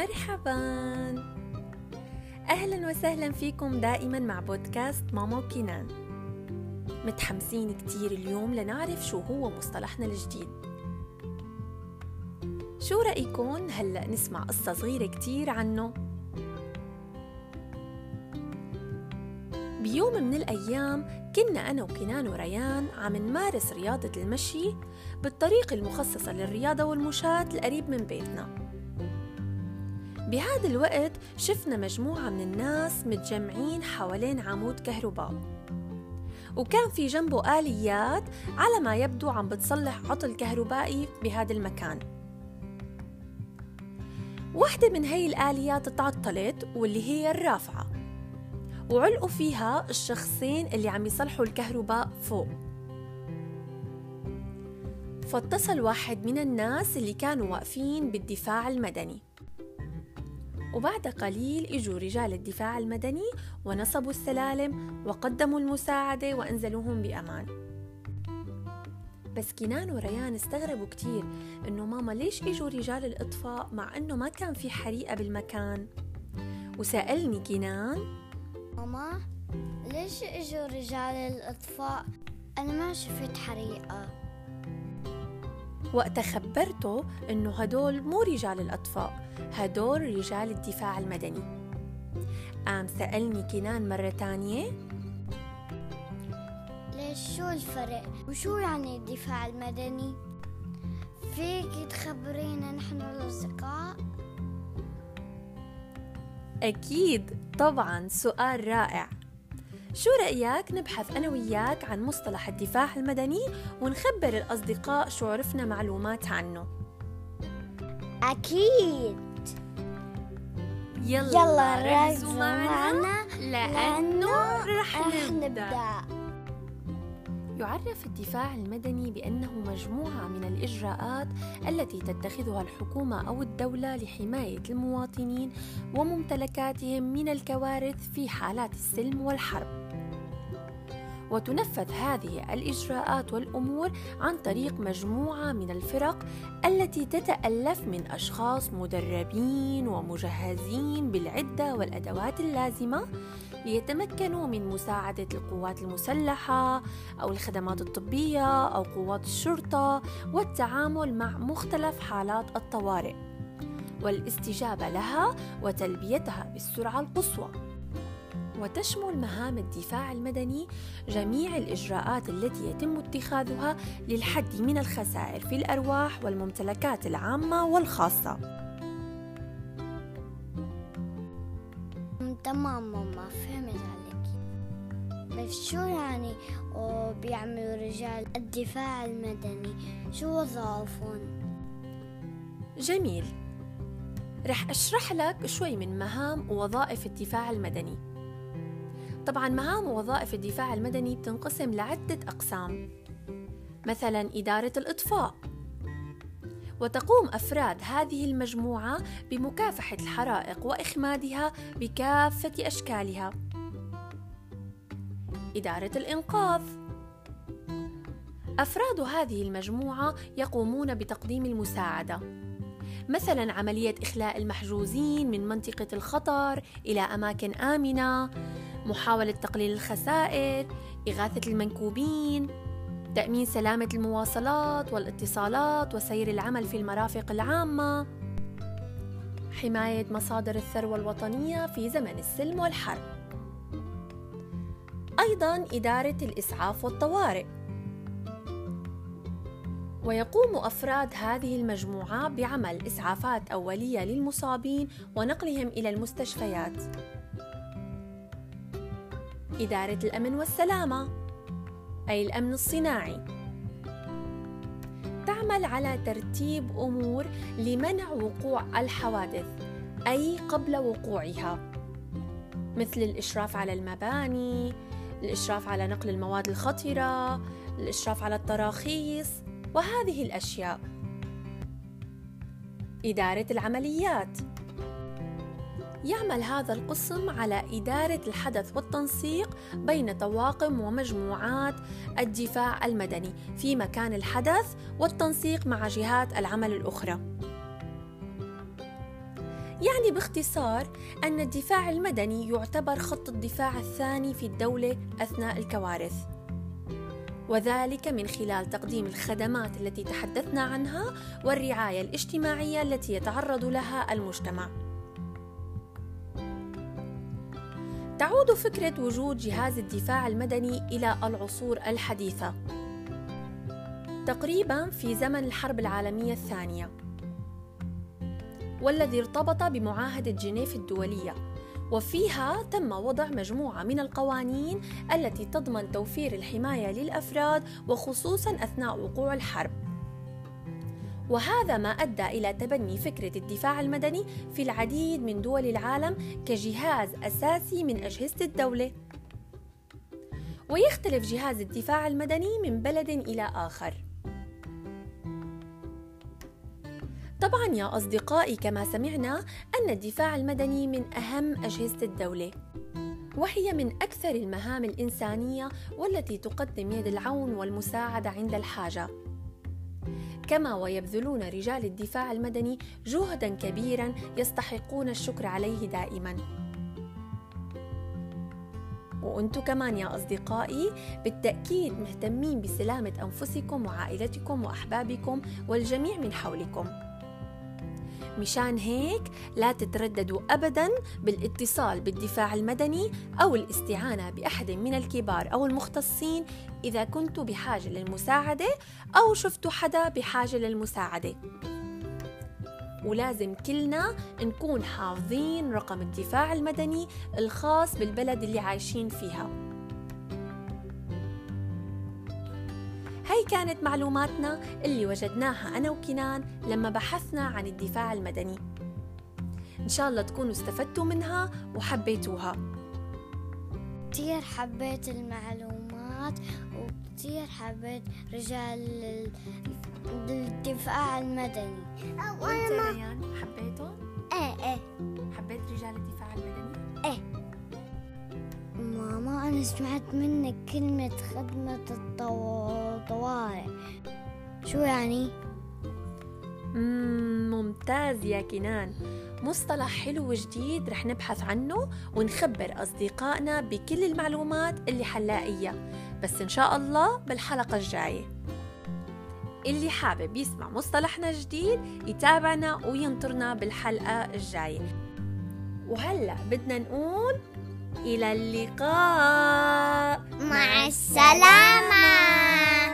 مرحبا. أهلا وسهلا فيكم دائما مع بودكاست ماما وكنان متحمسين كتير اليوم لنعرف شو هو مصطلحنا الجديد. شو رأيكم هلأ نسمع قصة صغيرة كتير عنه. بيوم من الأيام كنا أنا وكنان وريان عم نمارس رياضة المشي بالطريق المخصصة للرياضة والمشاة القريب من بيتنا. بهذا الوقت شفنا مجموعة من الناس متجمعين حوالين عمود كهرباء. وكان في جنبه آليات على ما يبدو عم بتصلح عطل كهربائي بهذا المكان. واحدة من هي الآليات تعطلت واللي هي الرافعة. وعلقوا فيها الشخصين اللي عم يصلحوا الكهرباء فوق. فاتصل واحد من الناس اللي كانوا واقفين بالدفاع المدني. وبعد قليل إجوا رجال الدفاع المدني ونصبوا السلالم وقدموا المساعدة وأنزلوهم بأمان. بس كنان وريان استغربوا كتير إنه ماما ليش إجوا رجال الإطفاء مع إنه ما كان في حريقة بالمكان؟ وسألني كنان ماما ليش إجوا رجال الإطفاء؟ أنا ما شفت حريقة. وقت خبرته إنه هدول مو رجال الأطفاء هدول رجال الدفاع المدني. قام سألني كنان مرة تانية ليش شو الفرق؟ وشو يعني الدفاع المدني؟ فيك تخبرينا نحن الأصدقاء؟ أكيد طبعا سؤال رائع. شو رأيك نبحث أنا وياك عن مصطلح الدفاع المدني ونخبر الأصدقاء شو عرفنا معلومات عنه؟ أكيد. يلا, يلا ركزوا معنا لأنه رح نبدأ. يعرف الدفاع المدني بأنه مجموعة من الإجراءات التي تتخذها الحكومة أو الدولة لحماية المواطنين وممتلكاتهم من الكوارث في حالات السلم والحرب. وتنفذ هذه الإجراءات والأمور عن طريق مجموعة من الفرق التي تتألف من أشخاص مدربين ومجهزين بالعدة والأدوات اللازمة ليتمكنوا من مساعدة القوات المسلحة أو الخدمات الطبية أو قوات الشرطة والتعامل مع مختلف حالات الطوارئ والاستجابة لها وتلبيتها بالسرعة القصوى. وتشمل مهام الدفاع المدني جميع الإجراءات التي يتم اتخاذها للحد من الخسائر في الأرواح والممتلكات العامة والخاصة. تمام ماما فهمت عليك. بس شو يعني بيعملوا رجال الدفاع المدني؟ شو وظائفهم؟ جميل. رح أشرح لك شوي من مهام ووظائف الدفاع المدني. طبعا مهام ووظائف الدفاع المدني بتنقسم لعدة أقسام. مثلا إدارة الإطفاء. وتقوم أفراد هذه المجموعة بمكافحة الحرائق وإخمادها بكافة أشكالها. إدارة الإنقاذ. أفراد هذه المجموعة يقومون بتقديم المساعدة. مثلا عملية إخلاء المحجوزين من منطقة الخطر إلى أماكن آمنة. محاولة تقليل الخسائر إغاثة المنكوبين تأمين سلامة المواصلات والاتصالات وسير العمل في المرافق العامة. حماية مصادر الثروة الوطنية في زمن السلم والحرب. أيضا إدارة الإسعاف والطوارئ. ويقوم أفراد هذه المجموعة بعمل إسعافات أولية للمصابين ونقلهم إلى المستشفيات. إدارة الأمن والسلامة. أي الأمن الصناعي. تعمل على ترتيب أمور لمنع وقوع الحوادث. أي قبل وقوعها. مثل الإشراف على المباني الإشراف على نقل المواد الخطرة الإشراف على التراخيص وهذه الأشياء. إدارة العمليات. يعمل هذا القسم على إدارة الحدث والتنسيق بين طواقم ومجموعات الدفاع المدني في مكان الحدث والتنسيق مع جهات العمل الأخرى. يعني باختصار أن الدفاع المدني يعتبر خط الدفاع الثاني في الدولة أثناء الكوارث وذلك من خلال تقديم الخدمات التي تحدثنا عنها والرعاية الاجتماعية التي يتعرض لها المجتمع. تعود فكرة وجود جهاز الدفاع المدني إلى العصور الحديثة. تقريبا في زمن الحرب العالمية الثانية. والذي ارتبط بمعاهدة جنيف الدولية. وفيها تم وضع مجموعة من القوانين التي تضمن توفير الحماية للأفراد وخصوصا أثناء وقوع الحرب. وهذا ما أدى إلى تبني فكرة الدفاع المدني في العديد من دول العالم كجهاز أساسي من أجهزة الدولة. ويختلف جهاز الدفاع المدني من بلد إلى آخر. طبعا يا أصدقائي كما سمعنا أن الدفاع المدني من أهم أجهزة الدولة وهي من أكثر المهام الإنسانية والتي تقدم يد العون والمساعدة عند الحاجة. كما ويبذلون رجال الدفاع المدني جهدا كبيرا يستحقون الشكر عليه دائما. وأنتم كمان يا أصدقائي بالتأكيد مهتمين بسلامة أنفسكم وعائلتكم وأحبابكم والجميع من حولكم. مشان هيك لا تترددوا ابدا بالاتصال بالدفاع المدني أو الاستعانة بأحد من الكبار أو المختصين إذا كنتوا بحاجة للمساعدة أو شفتوا حدا بحاجة للمساعدة. ولازم كلنا نكون حافظين رقم الدفاع المدني الخاص بالبلد اللي عايشين فيها. هاي كانت معلوماتنا اللي وجدناها أنا وكنان لما بحثنا عن الدفاع المدني. إن شاء الله تكونوا استفدتوا منها وحبيتوها. كتير حبيت المعلومات وكتير حبيت رجال الدفاع المدني. وأنت ريان؟ أنا سمعت منك كلمة خدمة الطوارئ. شو يعني؟ ممتاز يا كنان. مصطلح حلو وجديد رح نبحث عنه ونخبر أصدقائنا بكل المعلومات اللي حنلاقيها بس إن شاء الله بالحلقة الجاية. اللي حابب يسمع مصطلحنا جديد يتابعنا وينطرنا بالحلقة الجاية. وهلأ بدنا نقول إلى اللقاء. مع السلامة.